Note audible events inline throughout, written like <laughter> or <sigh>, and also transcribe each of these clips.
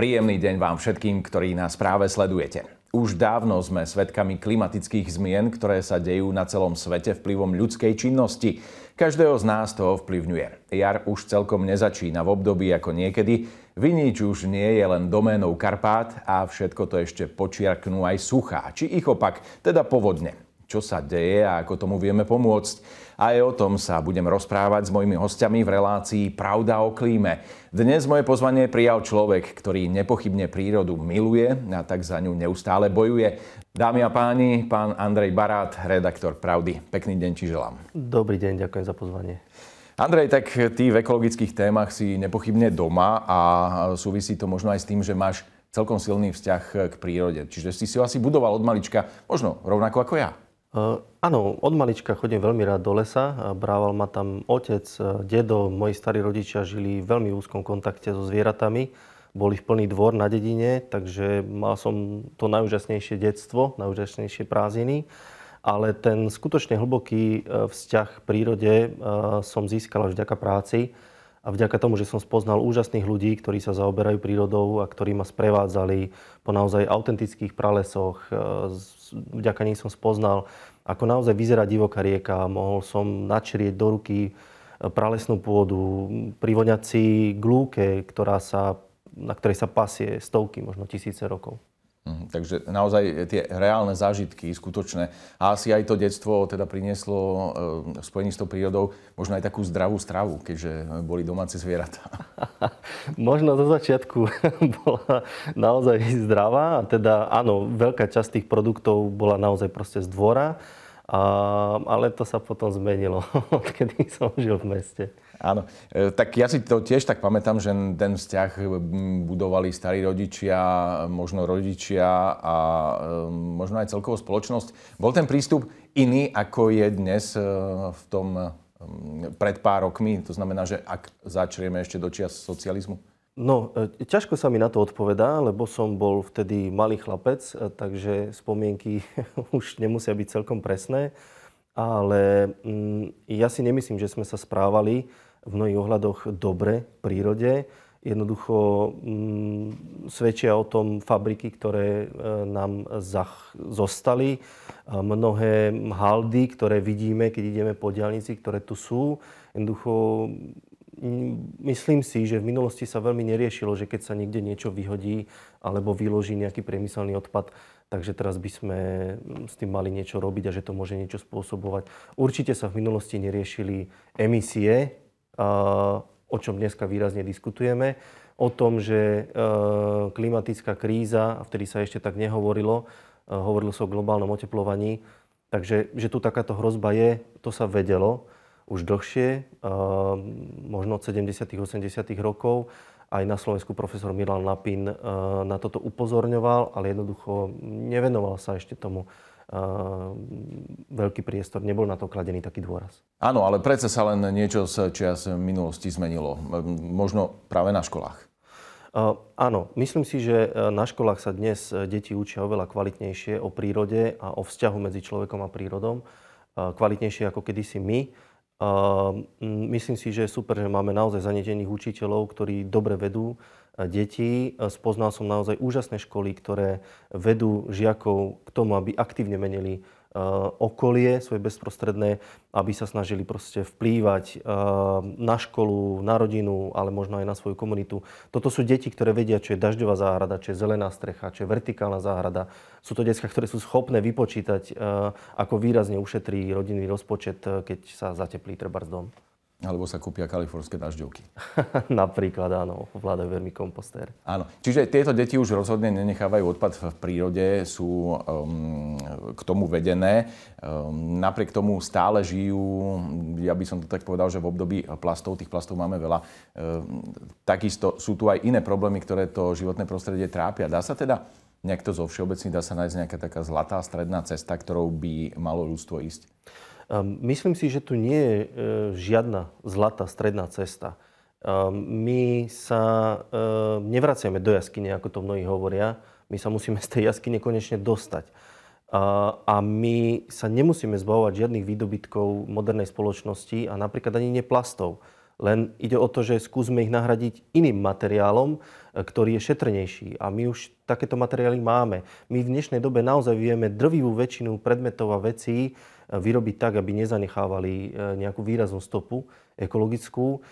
Príjemný deň vám všetkým, ktorí nás práve sledujete. Už dávno sme svedkami klimatických zmien, ktoré sa dejú na celom svete vplyvom ľudskej činnosti. Každého z nás to ovplyvňuje. Jar už celkom nezačína v období ako niekedy. Vinič už nie je len doménou Karpát a všetko to ešte počiarknú aj suchá, či ich opak, teda povodne čo sa deje a ako tomu vieme pomôcť. Aj o tom sa budem rozprávať s mojimi hostiami v relácii Pravda o klíme. Dnes moje pozvanie prijal človek, ktorý nepochybne prírodu miluje a tak za ňu neustále bojuje. Dámy a páni, pán Andrej Barát, redaktor Pravdy. Pekný deň ti želám. Dobrý deň, ďakujem za pozvanie. Andrej, tak ty v ekologických témach si nepochybne doma a súvisí to možno aj s tým, že máš celkom silný vzťah k prírode. Čiže si si ho asi budoval od malička, možno rovnako ako ja. Uh, áno, od malička chodím veľmi rád do lesa. Brával ma tam otec, e, dedo, moji starí rodičia žili v veľmi úzkom kontakte so zvieratami. Boli v plný dvor na dedine, takže mal som to najúžasnejšie detstvo, najúžasnejšie prázdniny. Ale ten skutočne hlboký e, vzťah k prírode som získal až vďaka práci a vďaka tomu, že som spoznal úžasných ľudí, ktorí sa zaoberajú prírodou a ktorí ma sprevádzali po naozaj autentických pralesoch, vďaka nej som spoznal, ako naozaj vyzerá divoká rieka. Mohol som načrieť do ruky e, pralesnú pôdu, privoňať si glúke, ktorá sa, na ktorej sa pasie stovky, možno tisíce rokov. Mhm, takže naozaj tie reálne zážitky, skutočné. A asi aj to detstvo teda prinieslo v spojení s tou prírodou možno aj takú zdravú stravu, keďže boli domáce zvieratá. <laughs> možno do začiatku <laughs> bola naozaj zdravá. Teda áno, veľká časť tých produktov bola naozaj proste z dvora. A, ale to sa potom zmenilo, <laughs> odkedy som žil v meste. Áno, e, tak ja si to tiež tak pamätám, že ten vzťah budovali starí rodičia, možno rodičia a e, možno aj celková spoločnosť. Bol ten prístup iný, ako je dnes e, v tom pred pár rokmi? To znamená, že ak začrieme ešte do čias socializmu? No, ťažko sa mi na to odpovedá, lebo som bol vtedy malý chlapec, takže spomienky <laughs> už nemusia byť celkom presné. Ale mm, ja si nemyslím, že sme sa správali v mnohých ohľadoch dobre v prírode. Jednoducho mm, svedčia o tom fabriky, ktoré e, nám zach- zostali. Mnohé haldy, ktoré vidíme, keď ideme po diálnici, ktoré tu sú. Jednoducho myslím si, že v minulosti sa veľmi neriešilo, že keď sa niekde niečo vyhodí alebo vyloží nejaký priemyselný odpad, takže teraz by sme mm, s tým mali niečo robiť a že to môže niečo spôsobovať. Určite sa v minulosti neriešili emisie o čom dneska výrazne diskutujeme, o tom, že e, klimatická kríza, a vtedy sa ešte tak nehovorilo, e, hovorilo sa o globálnom oteplovaní, takže že tu takáto hrozba je, to sa vedelo už dlhšie, e, možno od 70. 80. rokov. Aj na Slovensku profesor Milan Lapin na toto upozorňoval, ale jednoducho nevenoval sa ešte tomu veľký priestor, nebol na to kladený taký dôraz. Áno, ale predsa sa len niečo z čias minulosti zmenilo. Možno práve na školách. Áno, myslím si, že na školách sa dnes deti učia oveľa kvalitnejšie o prírode a o vzťahu medzi človekom a prírodom. Kvalitnejšie ako kedysi my. Uh, myslím si, že je super, že máme naozaj zanetených učiteľov, ktorí dobre vedú detí. Spoznal som naozaj úžasné školy, ktoré vedú žiakov k tomu, aby aktívne menili e, okolie svoje bezprostredné, aby sa snažili proste vplývať e, na školu, na rodinu, ale možno aj na svoju komunitu. Toto sú deti, ktoré vedia, čo je dažďová záhrada, čo je zelená strecha, čo je vertikálna záhrada. Sú to detská, ktoré sú schopné vypočítať, e, ako výrazne ušetrí rodinný rozpočet, keď sa zateplí treba dom. Alebo sa kúpia kalifornské dažďovky. <laughs> Napríklad áno, ovládajú veľmi kompostér. Áno, čiže tieto deti už rozhodne nenechávajú odpad v prírode, sú um, k tomu vedené. Um, napriek tomu stále žijú, ja by som to tak povedal, že v období plastov, tých plastov máme veľa. Um, takisto sú tu aj iné problémy, ktoré to životné prostredie trápia. Dá sa teda niekto zo všeobecný, dá sa nájsť nejaká taká zlatá stredná cesta, ktorou by malo ľudstvo ísť? Ehm, myslím si, že tu nie je e, žiadna zlatá stredná cesta. Ehm, my sa ehm, nevraciame do jaskyne, ako to mnohí hovoria. My sa musíme z tej jaskyne konečne dostať. A my sa nemusíme zbavovať žiadnych výdobytkov modernej spoločnosti a napríklad ani neplastov. Len ide o to, že skúsme ich nahradiť iným materiálom, ktorý je šetrnejší. A my už takéto materiály máme. My v dnešnej dobe naozaj vieme drvivú väčšinu predmetov a vecí vyrobiť tak, aby nezanechávali nejakú výraznú stopu ekologickú.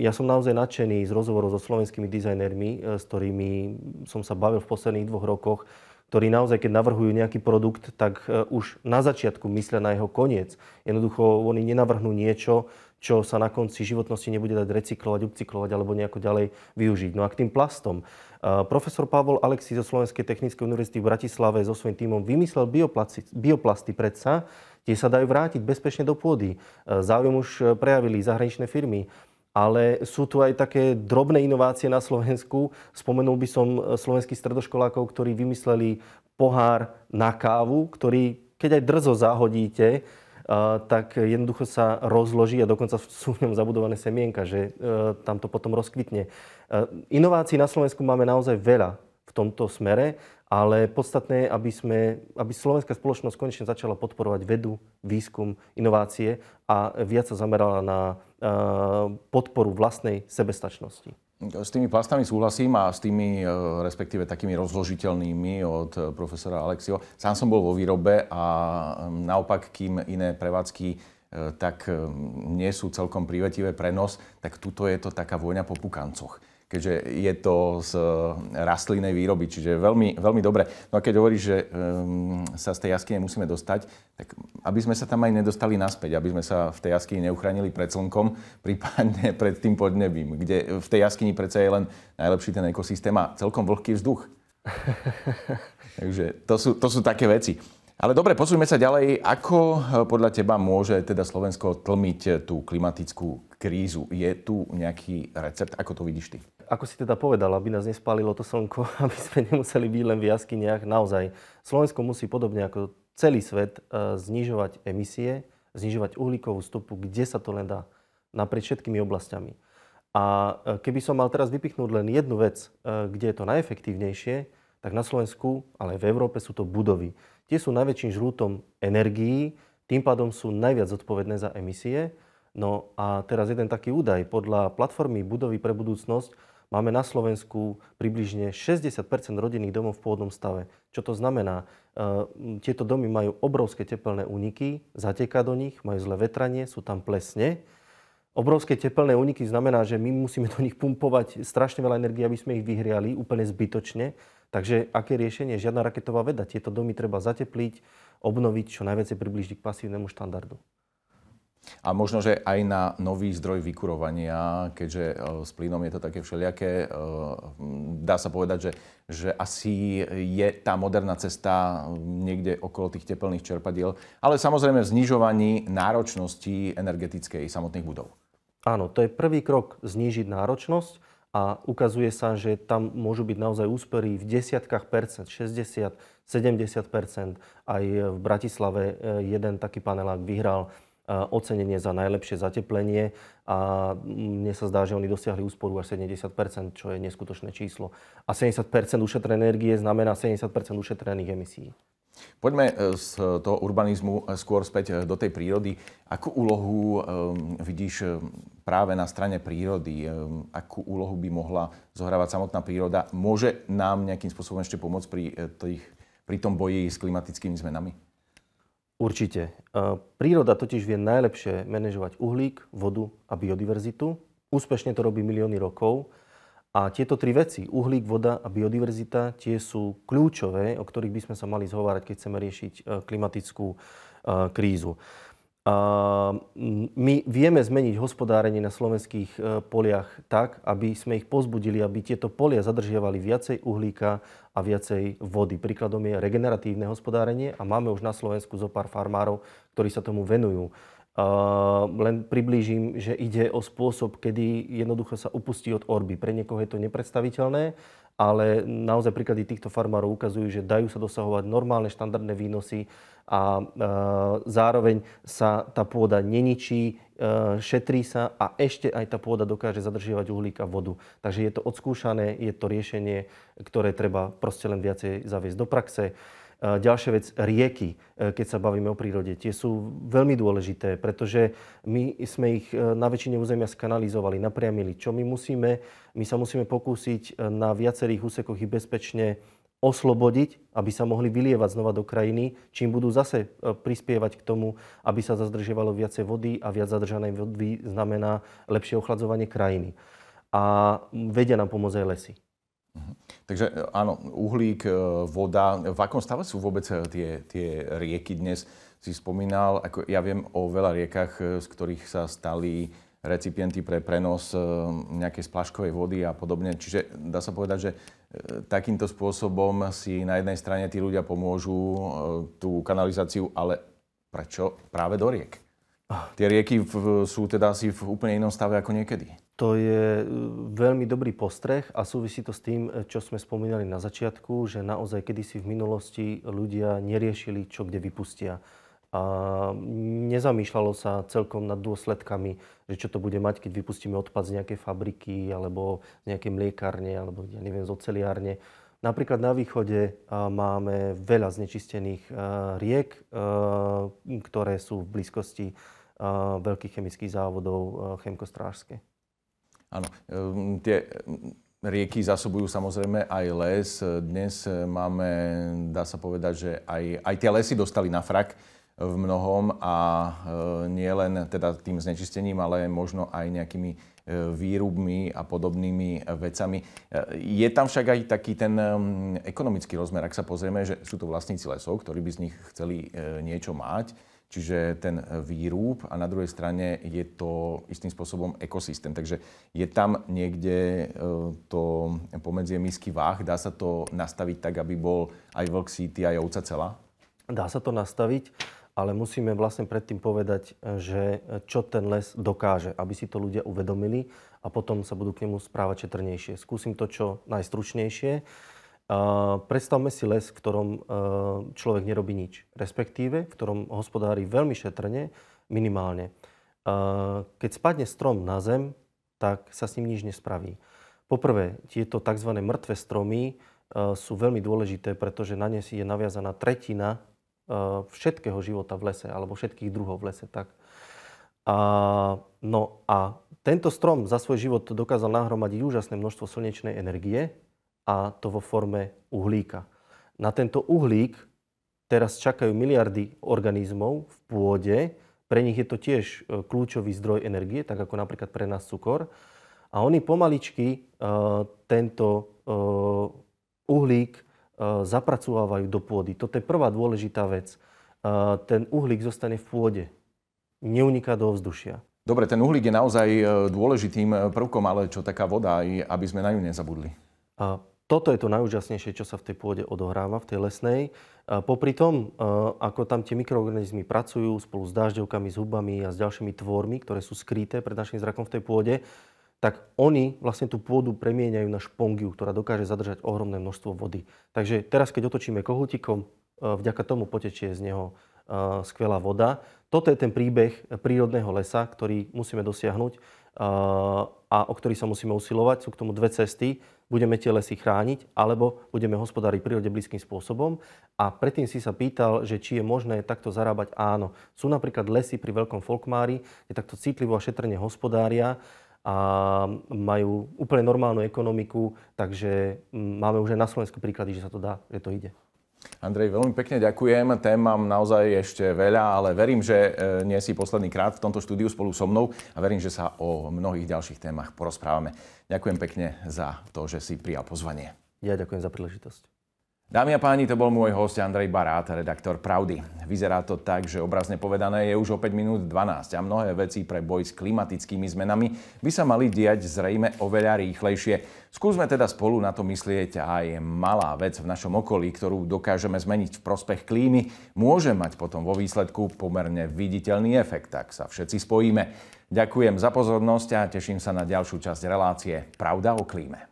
Ja som naozaj nadšený z rozhovorov so slovenskými dizajnermi, s ktorými som sa bavil v posledných dvoch rokoch, ktorí naozaj, keď navrhujú nejaký produkt, tak e, už na začiatku myslia na jeho koniec. Jednoducho oni nenavrhnú niečo, čo sa na konci životnosti nebude dať recyklovať, upcyklovať alebo nejako ďalej využiť. No a k tým plastom. E, profesor Pavol Alexis zo Slovenskej technickej univerzity v Bratislave so svojím tímom vymyslel bioplasty, bioplasty predsa, tie sa dajú vrátiť bezpečne do pôdy. E, záujem už prejavili zahraničné firmy ale sú tu aj také drobné inovácie na Slovensku. Spomenul by som e, slovenských stredoškolákov, ktorí vymysleli pohár na kávu, ktorý keď aj drzo zahodíte, e, tak jednoducho sa rozloží a dokonca sú v ňom zabudované semienka, že e, tam to potom rozkvitne. Inovácií na Slovensku máme naozaj veľa v tomto smere ale podstatné je, aby, sme, aby slovenská spoločnosť konečne začala podporovať vedu, výskum, inovácie a viac sa zamerala na podporu vlastnej sebestačnosti. S tými plastami súhlasím a s tými, e, respektíve takými rozložiteľnými od profesora Alexio. Sám som bol vo výrobe a naopak, kým iné prevádzky tak nie sú celkom privetivé pre nos, tak tuto je to taká vôňa po pukancoch keďže je to z rastlinnej výroby, čiže veľmi, veľmi dobre. No a keď hovoríš, že um, sa z tej jaskyne musíme dostať, tak aby sme sa tam aj nedostali naspäť, aby sme sa v tej jaskyni neuchránili pred slnkom, <laughs> prípadne pred tým podnebím, kde v tej jaskyni predsa je len najlepší ten ekosystém a celkom vlhký vzduch. <laughs> Takže to sú, to sú také veci. Ale dobre, posúďme sa ďalej. Ako eh, podľa teba môže teda Slovensko tlmiť eh, tú klimatickú krízu? Je tu nejaký recept? Ako to vidíš ty? Ako si teda povedal, aby nás nespálilo to slnko, <laughs> aby sme nemuseli byť len v jaskyniach, naozaj Slovensko musí podobne ako celý svet eh, znižovať emisie, znižovať uhlíkovú stopu, kde sa to len dá, naprieč všetkými oblastiami. A keby som mal teraz vypichnúť len jednu vec, kde je to najefektívnejšie, tak na Slovensku, ale aj v Európe sú to budovy. Tie sú najväčším žrútom energií, tým pádom sú najviac zodpovedné za emisie. No a teraz jeden taký údaj. Podľa platformy Budovy pre budúcnosť máme na Slovensku približne 60% rodinných domov v pôvodnom stave. Čo to znamená? E, tieto domy majú obrovské tepelné úniky, zateká do nich, majú zlé vetranie, sú tam plesne. Obrovské tepelné úniky znamená, že my musíme do nich pumpovať strašne veľa energie, aby sme ich vyhriali úplne zbytočne. Takže aké riešenie? Žiadna raketová veda. Tieto domy treba zatepliť, obnoviť, čo najviac približiť k pasívnemu štandardu. A možno, že aj na nový zdroj vykurovania, keďže e, s plynom je to také všelijaké, e, dá sa povedať, že, že asi je tá moderná cesta niekde okolo tých teplných čerpadiel, ale samozrejme v znižovaní náročnosti energetickej samotných budov. Áno, to je prvý krok znížiť náročnosť a ukazuje sa, že tam môžu byť naozaj úspery v desiatkách percent, 60, 70 percent. Aj v Bratislave e, jeden taký panelák vyhral e, ocenenie za najlepšie zateplenie a mne sa zdá, že oni dosiahli úsporu až 70% čo je neskutočné číslo. A 70% ušetrené energie znamená 70% ušetrených emisí. Poďme e, z toho urbanizmu e, skôr späť e, do tej prírody. Akú úlohu vidíš práve na strane prírody? Akú úlohu by mohla zohrávať samotná príroda? Môže nám nejakým spôsobom ešte pomôcť pri, tých, pri tom boji s klimatickými zmenami? Určite. Príroda totiž vie najlepšie manažovať uhlík, vodu a biodiverzitu. Úspešne to robí milióny rokov a tieto tri veci, uhlík, voda a biodiverzita, tie sú kľúčové, o ktorých by sme sa mali zhovárať, keď chceme riešiť e, klimatickú e, krízu. My vieme zmeniť hospodárenie na slovenských e, poliach tak, aby sme ich pozbudili, aby tieto polia zadržiavali viacej uhlíka a viacej vody. Príkladom je regeneratívne hospodárenie a máme už na Slovensku zo pár farmárov, ktorí sa tomu venujú. Len priblížim, že ide o spôsob, kedy jednoducho sa upustí od orby. Pre niekoho je to nepredstaviteľné, ale naozaj príklady týchto farmárov ukazujú, že dajú sa dosahovať normálne štandardné výnosy a zároveň sa tá pôda neničí, e, šetrí sa a ešte aj tá pôda dokáže zadržiavať uhlík a vodu. Takže je to odskúšané, je to riešenie, ktoré treba proste len viacej zaviesť do praxe. Ďalšia vec, rieky, keď sa bavíme o prírode, tie sú veľmi dôležité, pretože my sme ich na väčšine územia skanalizovali, napriamili. Čo my musíme? My sa musíme pokúsiť na viacerých úsekoch ich bezpečne oslobodiť, aby sa mohli vylievať znova do krajiny, čím budú zase prispievať k tomu, aby sa zazdržiavalo viacej vody a viac zadržanej vody znamená lepšie ochladzovanie krajiny. A vedia nám pomôcť aj lesy. Mhm. Takže e, áno, uhlík, e, voda. V akom stave sú vôbec tie, tie rieky dnes? Si spomínal, ako ja viem o veľa riekach, z ktorých sa stali recipienty pre prenos nejakej splaškovej vody a podobne. Čiže dá sa povedať, že takýmto spôsobom si na jednej strane tí ľudia pomôžu e, tú kanalizáciu, ale prečo práve do riek? Tie rieky sú teda asi v úplne inom stave ako niekedy. To je e, veľmi dobrý postreh a súvisí to s tým, e, čo sme spomínali na začiatku, že naozaj kedysi v minulosti ľudia neriešili, čo kde vypustia a nezamýšľalo sa celkom nad dôsledkami, že čo to bude mať, keď vypustíme odpad z nejakej fabriky alebo z nejakej mliekárne alebo ja neviem, z oceliárne. Napríklad na východe máme veľa znečistených riek, ktoré sú v blízkosti veľkých chemických závodov chemkostrážske. Áno, ehm, tie rieky zasobujú samozrejme aj les. Dnes máme, dá sa povedať, že aj, aj tie lesy dostali na frak v mnohom a e, nie len teda tým znečistením, ale možno aj nejakými e, výrubmi a podobnými vecami. E, je tam však aj taký ten ekonomický rozmer, ak sa pozrieme, že sú to vlastníci lesov, ktorí by z nich chceli niečo mať, čiže ten výrúb a na druhej strane je to istým spôsobom ekosystém. Takže je tam niekde to pomedzie misky váh, dá sa to nastaviť tak, aby bol aj vlk síty, aj ovca celá? Dá sa to nastaviť ale musíme vlastne predtým povedať, že čo ten les dokáže, aby si to ľudia uvedomili a potom sa budú k nemu správať četrnejšie. Skúsim to čo najstručnejšie. Predstavme si les, v ktorom e, človek nerobí nič, respektíve v ktorom hospodári veľmi šetrne, minimálne. Keď spadne strom na zem, tak sa s ním nič nespraví. Poprvé, tieto tzv. mŕtve stromy e, sú veľmi dôležité, pretože na ne si je naviazaná tretina všetkého života v lese, alebo všetkých druhov v lese. Tak. A, no a tento strom za svoj život dokázal nahromadiť úžasné množstvo slnečnej energie a to vo forme uhlíka. Na tento uhlík teraz čakajú miliardy organizmov v pôde. Pre nich je to tiež eh, kľúčový zdroj energie, tak ako napríklad pre nás cukor. A oni pomaličky uh, tento uh, uhlík E, zapracovávajú do pôdy. Toto je prvá dôležitá vec. E, ten uhlík zostane v pôde. Neuniká do ovzdušia. Dobre, ten uhlík je naozaj e, dôležitým prvkom, ale čo taká voda, aby sme na ňu nezabudli? Toto je to najúžasnejšie, čo sa v tej pôde odohráva, v tej lesnej. Popri tom, ako tam tie mikroorganizmy pracujú spolu s dážďovkami, s hubami a s ďalšími tvormi, ktoré sú skryté pred našim zrakom v tej pôde, tak oni vlastne tú pôdu premieňajú na špongiu, ktorá dokáže zadržať ohromné množstvo vody. Takže teraz, keď otočíme kohútikom, e, vďaka tomu potečie z neho e, skvelá voda. Toto je ten príbeh prírodného lesa, ktorý musíme dosiahnuť e, a o ktorý sa musíme usilovať. Sú k tomu dve cesty. Budeme tie lesy chrániť, alebo budeme hospodáriť prírode blízkym spôsobom. A predtým si sa pýtal, že či je možné takto zarábať. Áno. Sú napríklad lesy pri Veľkom Folkmári, kde takto citlivo a šetrne hospodária a majú úplne normálnu ekonomiku, takže mm, máme už aj na Slovensku príklady, že sa to dá, že to ide. Andrej, veľmi pekne ďakujem. Tém mám naozaj ešte veľa, ale verím, že e, nie si posledný krát v tomto štúdiu spolu so mnou a verím, že sa o mnohých ďalších témach porozprávame. Ďakujem pekne za to, že si prijal pozvanie. Ja ďakujem za príležitosť. Dámy a páni, to bol môj host Andrej Barát, redaktor Pravdy. Vyzerá to tak, že obrazne povedané je už o 5 minút 12 a mnohé veci pre boj s klimatickými zmenami by sa mali diať zrejme oveľa rýchlejšie. Skúsme teda spolu na to myslieť aj malá vec v našom okolí, ktorú dokážeme zmeniť v prospech klímy, môže mať potom vo výsledku pomerne viditeľný efekt, tak sa všetci spojíme. Ďakujem za pozornosť a teším sa na ďalšiu časť relácie Pravda o klíme.